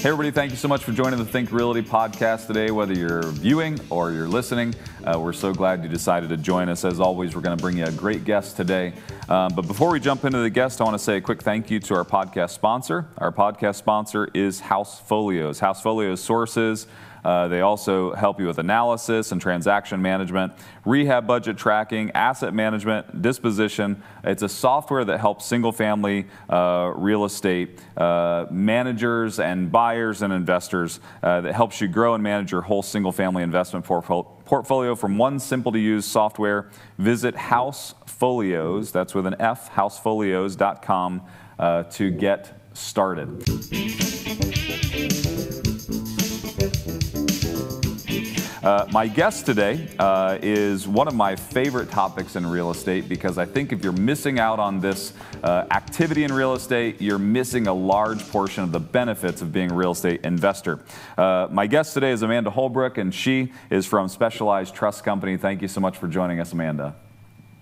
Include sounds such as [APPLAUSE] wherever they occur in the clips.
Hey, everybody, thank you so much for joining the Think Realty podcast today. Whether you're viewing or you're listening, uh, we're so glad you decided to join us. As always, we're going to bring you a great guest today. Um, but before we jump into the guest, I want to say a quick thank you to our podcast sponsor. Our podcast sponsor is Housefolios. House Folios sources uh, they also help you with analysis and transaction management, rehab budget tracking, asset management, disposition. It's a software that helps single family uh, real estate uh, managers and buyers and investors uh, that helps you grow and manage your whole single family investment portfolio from one simple to use software. Visit Housefolios, that's with an F, housefolios.com uh, to get started. Uh, my guest today uh, is one of my favorite topics in real estate because I think if you're missing out on this uh, activity in real estate, you're missing a large portion of the benefits of being a real estate investor. Uh, my guest today is Amanda Holbrook, and she is from Specialized Trust Company. Thank you so much for joining us, Amanda.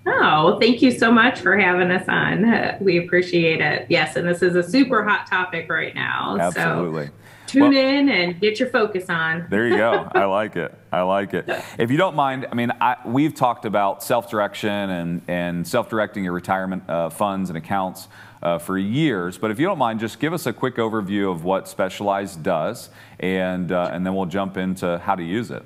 Oh, thank you so much for having us on. We appreciate it. Yes, and this is a super hot topic right now. Absolutely. So tune well, in and get your focus on. there you go. [LAUGHS] I like it. I like it. If you don't mind, I mean, I, we've talked about self-direction and, and self-directing your retirement uh, funds and accounts uh, for years. But if you don't mind, just give us a quick overview of what Specialized does, and uh, and then we'll jump into how to use it.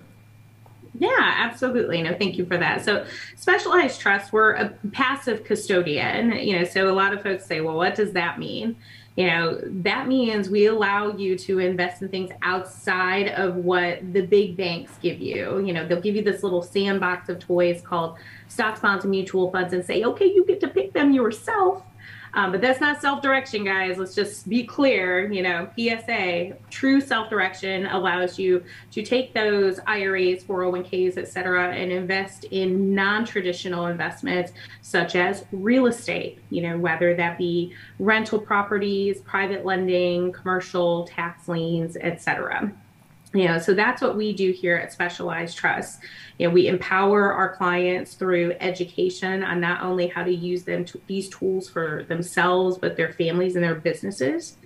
Yeah, absolutely. No, thank you for that. So, specialized trust, we're a passive custodian. You know, so a lot of folks say, well, what does that mean? You know that means we allow you to invest in things outside of what the big banks give you. You know they'll give you this little sandbox of toys called stocks bonds and mutual funds and say okay you get to pick them yourself um, but that's not self-direction, guys. Let's just be clear. You know, PSA, true self-direction allows you to take those IRAs, 401ks, et cetera, and invest in non-traditional investments such as real estate. You know, whether that be rental properties, private lending, commercial tax liens, et cetera you know so that's what we do here at specialized trust. You know we empower our clients through education on not only how to use them to, these tools for themselves but their families and their businesses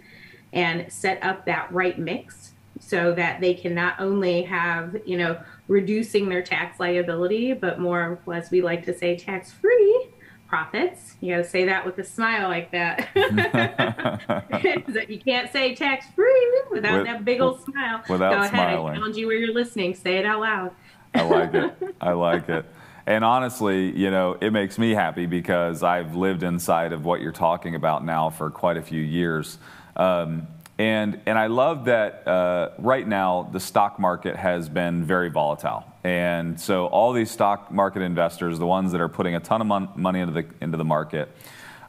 and set up that right mix so that they can not only have you know reducing their tax liability but more as we like to say tax free profits. You got to say that with a smile like that. [LAUGHS] [LAUGHS] you can't say tax free without with, that big old smile. Without Go ahead. smiling. I challenge you where you're listening. Say it out loud. I like it. [LAUGHS] I like it. And honestly, you know, it makes me happy because I've lived inside of what you're talking about now for quite a few years. Um, and, and I love that uh, right now the stock market has been very volatile. And so all these stock market investors, the ones that are putting a ton of mon- money into the, into the market,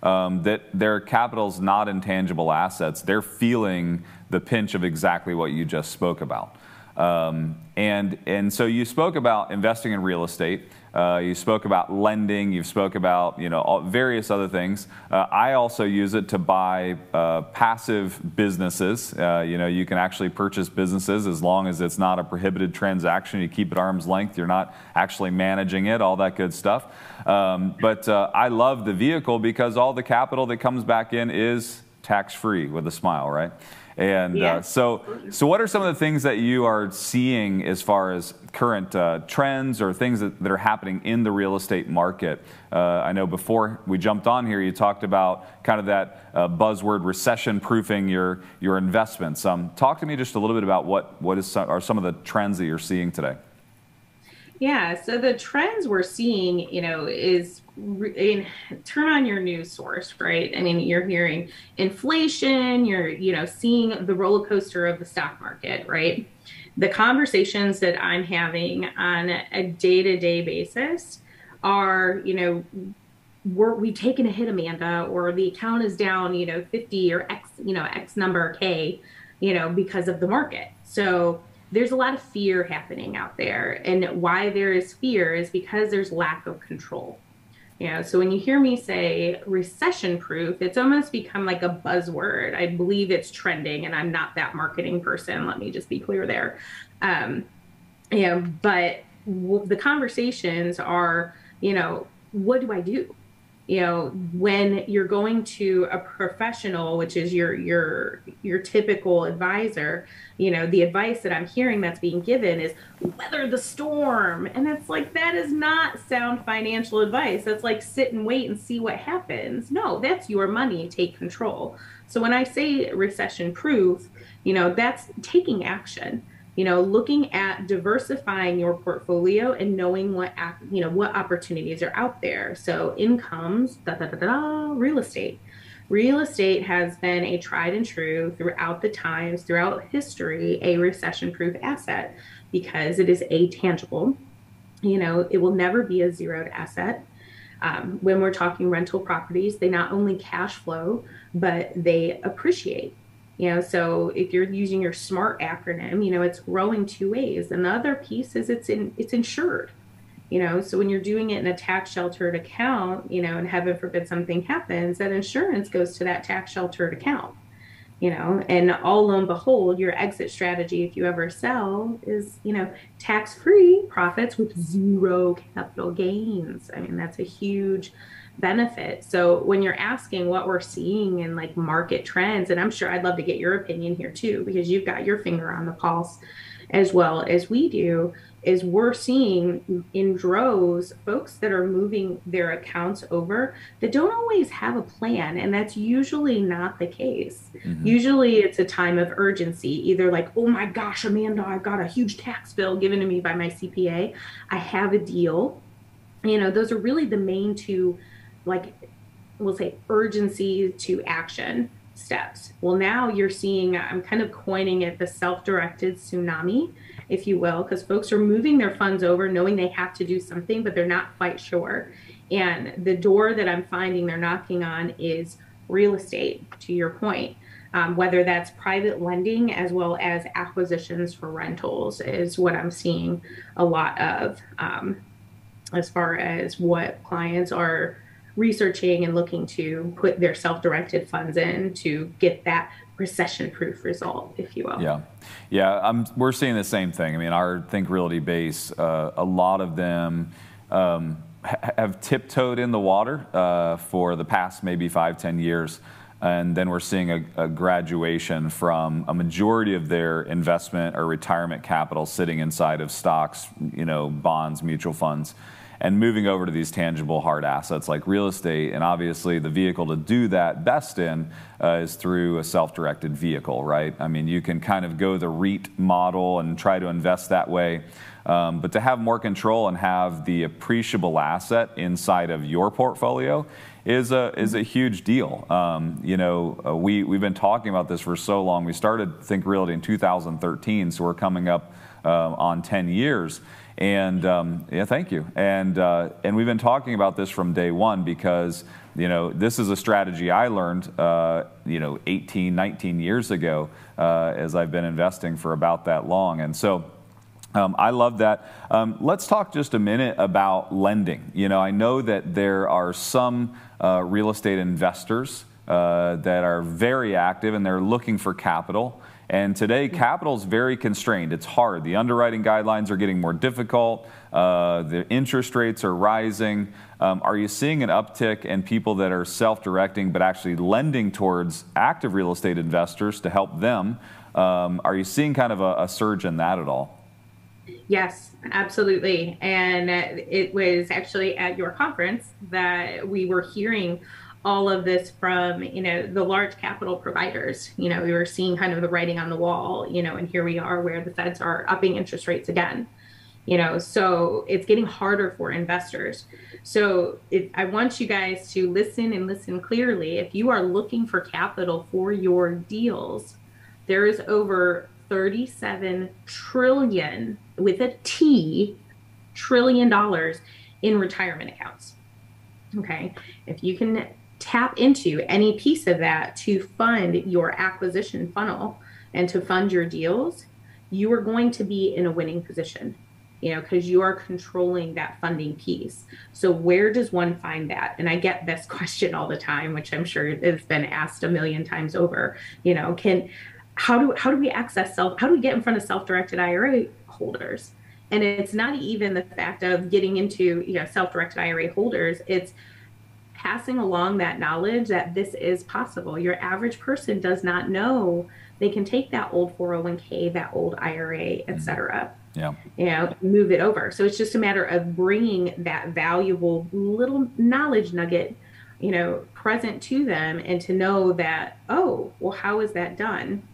um, that their capital's not intangible assets, they're feeling the pinch of exactly what you just spoke about. Um, and, and so you spoke about investing in real estate. Uh, you spoke about lending. You spoke about you know all, various other things. Uh, I also use it to buy uh, passive businesses. Uh, you know, you can actually purchase businesses as long as it's not a prohibited transaction. You keep it arm's length. You're not actually managing it. All that good stuff. Um, but uh, I love the vehicle because all the capital that comes back in is tax free with a smile, right? And uh, so, so what are some of the things that you are seeing as far as current uh, trends or things that, that, are happening in the real estate market? Uh, I know before we jumped on here, you talked about kind of that uh, buzzword recession proofing your, your investments. Um, talk to me just a little bit about what, what is some, are some of the trends that you're seeing today. Yeah, so the trends we're seeing, you know, is in, turn on your news source, right? I mean, you're hearing inflation, you're, you know, seeing the roller coaster of the stock market, right? The conversations that I'm having on a day to day basis are, you know, we're, we've taken a hit, Amanda, or the account is down, you know, 50 or X, you know, X number K, you know, because of the market. So, there's a lot of fear happening out there. And why there is fear is because there's lack of control. You know, so when you hear me say recession proof, it's almost become like a buzzword. I believe it's trending, and I'm not that marketing person. Let me just be clear there. Um, you know, but w- the conversations are, you know, what do I do? You know when you're going to a professional which is your your your typical advisor you know the advice that i'm hearing that's being given is weather the storm. And it's like that is not sound financial advice. That's like sit and wait and see what happens. No that's your money. Take control. So when i say recession proof you know that's taking action you know looking at diversifying your portfolio and knowing what you know what opportunities are out there. So incomes da, da, da, da, real estate. Real estate has been a tried and true throughout the times throughout history a recession proof asset because it is a tangible. You know it will never be a zeroed asset. Um, when we're talking rental properties they not only cash flow but they appreciate you know so if you're using your smart acronym you know it's growing two ways. And the other piece is it's in it's insured. You know so when you're doing it in a tax sheltered account you know and heaven forbid something happens that insurance goes to that tax sheltered account you know and all lo and behold your exit strategy if you ever sell is you know tax free profits with zero capital gains i mean that's a huge benefit. So when you're asking what we're seeing in like market trends, and I'm sure I'd love to get your opinion here too, because you've got your finger on the pulse as well as we do, is we're seeing in droves folks that are moving their accounts over that don't always have a plan. And that's usually not the case. Mm-hmm. Usually it's a time of urgency, either like, oh my gosh, Amanda, i've got a huge tax bill given to me by my CPA. I have a deal. You know, those are really the main two like we'll say urgency to action steps. Well, now you're seeing, I'm kind of coining it the self directed tsunami, if you will, because folks are moving their funds over knowing they have to do something, but they're not quite sure. And the door that I'm finding they're knocking on is real estate, to your point. Um, whether that's private lending as well as acquisitions for rentals, is what I'm seeing a lot of um, as far as what clients are researching and looking to put their self-directed funds in to get that recession-proof result, if you will. Yeah, yeah, I'm, we're seeing the same thing. I mean, our Think Realty base, uh, a lot of them um, ha- have tiptoed in the water uh, for the past maybe five, ten years. And then we're seeing a, a, graduation from a majority of their investment or retirement capital sitting inside of stocks, you know, bonds, mutual funds and moving over to these tangible hard assets like real estate. And obviously, the vehicle to do that best in uh, is through a self directed vehicle, right? I mean, you can kind of go the REIT model and try to invest that way. Um, but to have more control and have the appreciable asset inside of your portfolio is a is a huge deal. Um, you know, uh, we we've been talking about this for so long. We started Think Realty in 2013, so we're coming up uh, on 10 years. And um, yeah, thank you. And uh, and we've been talking about this from day one because you know this is a strategy I learned uh, you know 18, 19 years ago uh, as I've been investing for about that long. And so. Um, I love that. Um, let's talk just a minute about lending. You know, I know that there are some uh, real estate investors uh, that are very active and they're looking for capital. And today, capital is very constrained. It's hard. The underwriting guidelines are getting more difficult. Uh, the interest rates are rising. Um, are you seeing an uptick in people that are self directing but actually lending towards active real estate investors to help them? Um, are you seeing kind of a, a surge in that at all? Yes, absolutely. And it was actually at your conference that we were hearing all of this from you know the large capital providers. You know we were seeing kind of the writing on the wall you know and here we are where the feds are upping interest rates again. You know so it's getting harder for investors. So if, i want you guys to listen and listen clearly. If you are looking for capital for your deals there is over 37 trillion with a t trillion dollars in retirement accounts. Okay? If you can tap into any piece of that to fund your acquisition funnel and to fund your deals, you are going to be in a winning position, you know, because you are controlling that funding piece. So, where does one find that? And I get this [LAUGHS] question all the time, which I'm sure has been asked a million times over. You know, can how do how do we access self? How do we get in front of self-directed IRA holders? And it's not even the fact of getting into you know self-directed IRA holders. It's passing along that knowledge that this is possible. Your average person does not know they can take that old 401k, that old IRA, etc. Mm-hmm. Yeah. You know, move it over. So it's just a matter of bringing that valuable little knowledge nugget, you know, present to them and to know that, oh, well, how is that done?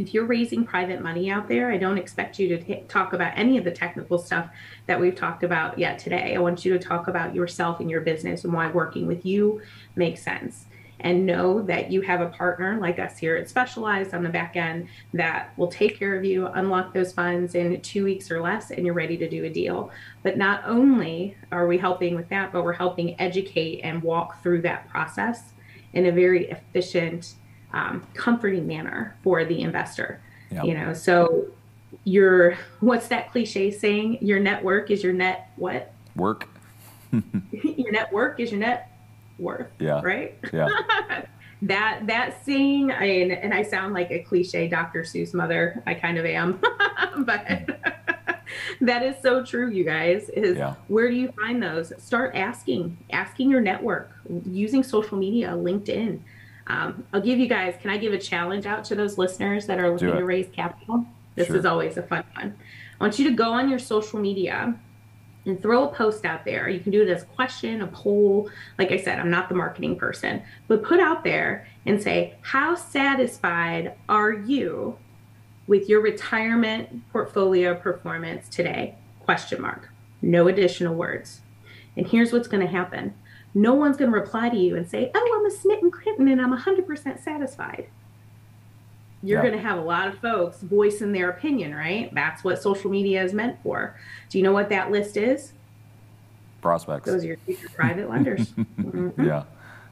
If you're raising private money out there, I don't expect you to t- talk about any of the technical stuff that we've talked about yet today. I want you to talk about yourself and your business and why working with you makes sense. And know that you have a partner like us here at Specialized on the back end that will take care of you, unlock those funds in two weeks or less, and you're ready to do a deal. But not only are we helping with that, but we're helping educate and walk through that process in a very efficient um, comforting manner for the investor. Yep. You know, so your what's that cliche saying? Your network is your net what? Work. [LAUGHS] your network is your net worth. Yeah. Right. Yeah. [LAUGHS] that that saying, I mean, and I sound like a cliche Dr. Seuss mother. I kind of am, [LAUGHS] but. that is so true you guys is yeah. where do you find those start asking asking your network using social media linkedin um, I'll give you guys, can I give a challenge out to those listeners that are looking to raise capital? This sure. is always a fun one. I want you to go on your social media and throw a post out there. You can do it as a question, a poll. Like I said, I'm not the marketing person, but put out there and say, How satisfied are you with your retirement portfolio performance today? Question mark. No additional words. And here's what's going to happen no one's going to reply to you and say, Oh, I'm a smitten kitten and I'm 100% satisfied. You're yeah. going to have a lot of folks voicing their opinion, right? That's what social media is meant for. Do you know what that list is? Prospects. Those are your future private lenders. [LAUGHS] Mm-hmm. Yeah,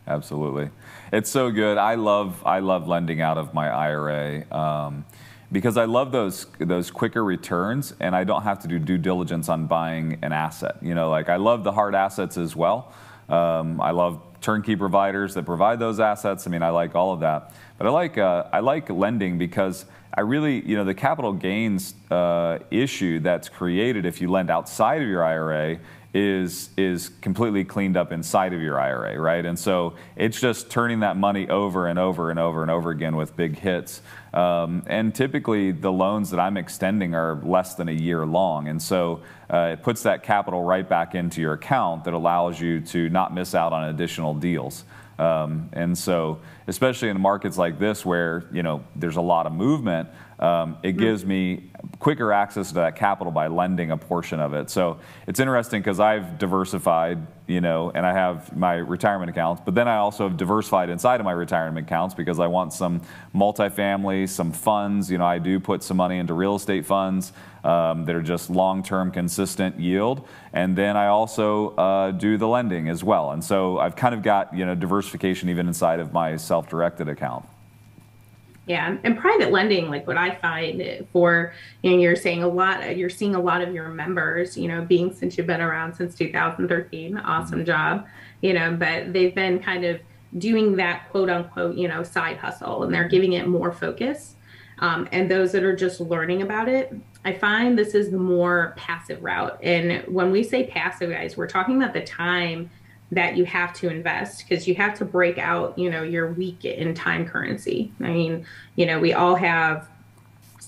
absolutely. It's so good. I love I love lending out of my IRA. Um, because I love those those quicker returns, and I don't have to do due diligence on buying an asset. You know, like I love the hard assets as well, um, I love turnkey providers that provide those assets. I mean, I like all of that. But I like, uh, I like lending because I really, you know, the capital gains uh, issue that's created if you lend outside of your IRA is is completely cleaned up inside of your IRA, right? And so it's just turning that money over and over and over and over again with big hits. Um, and typically, the loans that I'm extending are less than a year long, and so uh, it puts that capital right back into your account that allows you to not miss out on additional deals. Um, and so, especially in markets like this where you know there's a lot of movement, um, it mm-hmm. gives me quicker access to that capital by lending a portion of it. So it's interesting because I've diversified, you know, and I have my retirement accounts, but then I also have diversified inside of my retirement accounts because I want some multifamily, some funds. You know, I do put some money into real estate funds um, that are just long-term consistent yield, and then I also uh, do the lending as well. And so I've kind of got you know diversification even inside of my self-directed account. Yeah, and private lending, like what I find for, you know, you're saying a lot, you're seeing a lot of your members, you know, being since you've been around since 2013, awesome mm-hmm. job, you know, but they've been kind of doing that quote unquote, you know, side hustle and they're giving it more focus. Um, and those that are just learning about it, I find this is the more passive route. And when we say passive, guys, we're talking about the time that you have to invest because you have to break out, you know, your week in time currency. I mean, you know, we all have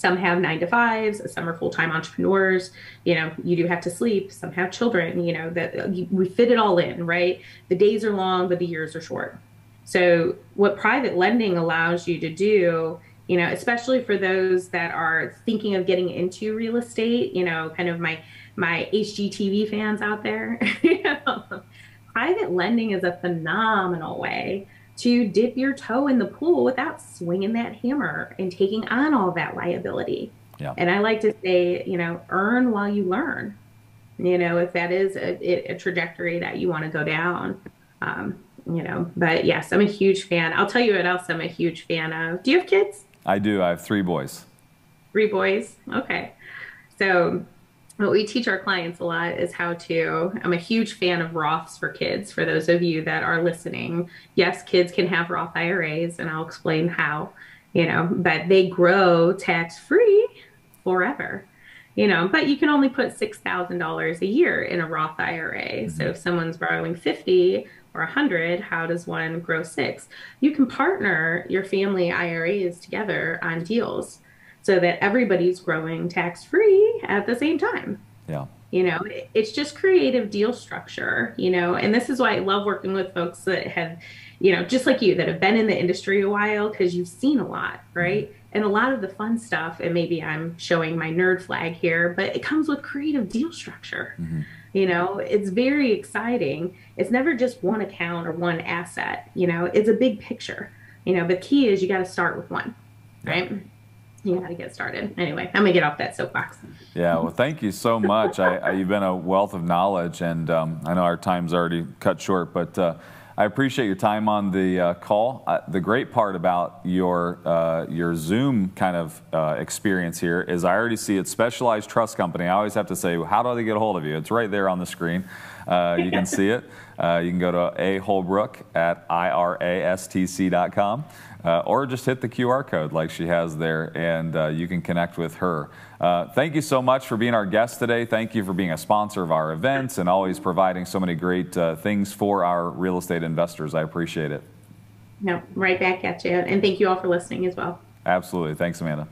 some have nine to fives, some are full time entrepreneurs. You know, you do have to sleep. Some have children. You know that uh, we fit it all in, right? The days are long, but the years are short. So, what private lending allows you to do, you know, especially for those that are thinking of getting into real estate, you know, kind of my my HGTV fans out there, [LAUGHS] private lending is a phenomenal way to dip your toe in the pool without swinging that hammer and taking on all that liability. Yeah. And I like to say, you know, earn while you learn. You know, if that is a, a trajectory that you want to go down, um, you know. But yes, I'm a huge fan. I'll tell you what else I'm a huge fan of. Do you have kids? I do. I have three boys. Three boys. Okay. So what we teach our clients a lot is how to i'm a huge fan of roths for kids for those of you that are listening yes kids can have roth iras and i'll explain how you know but they grow tax free forever you know but you can only put $6000 a year in a roth ira mm-hmm. so if someone's borrowing 50 or 100, how does one grow six? You can partner your family IRAs together on deals so that everybody's growing tax free at the same time. Yeah. You know, it's just creative deal structure, you know, and this is why I love working with folks that have, you know, just like you, that have been in the industry a while because you've seen a lot, right? And a lot of the fun stuff, and maybe I'm showing my nerd flag here, but it comes with creative deal structure. Mm-hmm. You know, it's very exciting. It's never just one account or one asset, you know, it's a big picture. You know, the key is you got to start with one, right? You got to get started. Anyway, I'm gonna get off that soapbox. Yeah, well, thank you so much. I, I, you've been a wealth of knowledge, and um, I know our time's already cut short, but uh, I appreciate your time on the uh, call. Uh, the great part about your uh, your Zoom kind of uh, experience here is I already see it. Specialized Trust Company. I always have to say, how do they get a hold of you? It's right there on the screen. Uh, you can see it. You can go to a Holbrook at irastc.com uh, or just hit the QR code like she has there and uh, you can connect with her. Uh, thank you so much for being our guest today. Thank you for being a sponsor of our events and always providing so many great uh, things for our real estate investors. I appreciate it. No, right back at you. And thank you all for listening as well. Absolutely. Thanks, Amanda.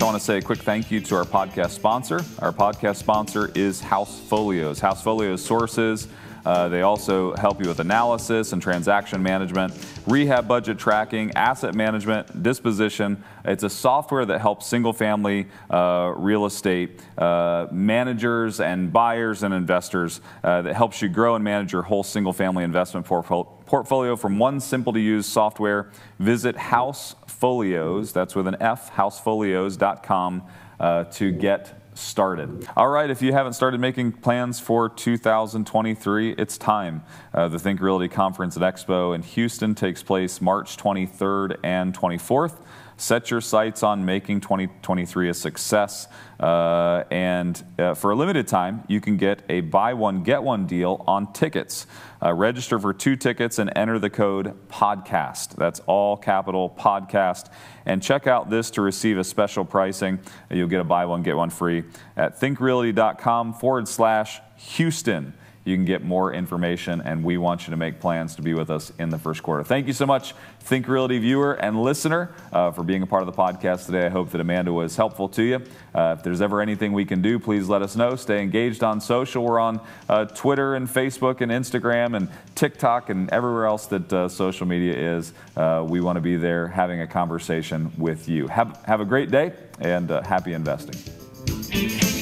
I want to say a quick thank you to our podcast sponsor. Our podcast sponsor is Housefolios. House Folios sources uh, they also help you with analysis and transaction management, rehab budget tracking, asset management, disposition. It's a software that helps single family uh, real estate uh, managers and buyers and investors uh, that helps you grow and manage your whole single family investment portfolio from one simple to use software. Visit Housefolios, that's with an F, housefolios.com uh, to get started. All right, if you haven't started making plans for 2023, it's time. Uh, the Think Realty Conference at Expo in Houston takes place March 23rd and 24th. Set your sights on making 2023 a success. Uh, and uh, for a limited time, you can get a buy one, get one deal on tickets. Uh, register for two tickets and enter the code PODCAST. That's all capital PODCAST. And check out this to receive a special pricing. You'll get a buy one, get one free at thinkrealty.com forward slash Houston you can get more information, and we want you to make plans to be with us in the first quarter. Thank you so much, Think Realty viewer and listener, uh, for being a part of the podcast today. I hope that Amanda was helpful to you. Uh, if there's ever anything we can do, please let us know. Stay engaged on social. We're on uh, Twitter and Facebook and Instagram and TikTok and everywhere else that uh, social media is. Uh, we want to be there having a conversation with you. Have, have a great day and uh, happy investing.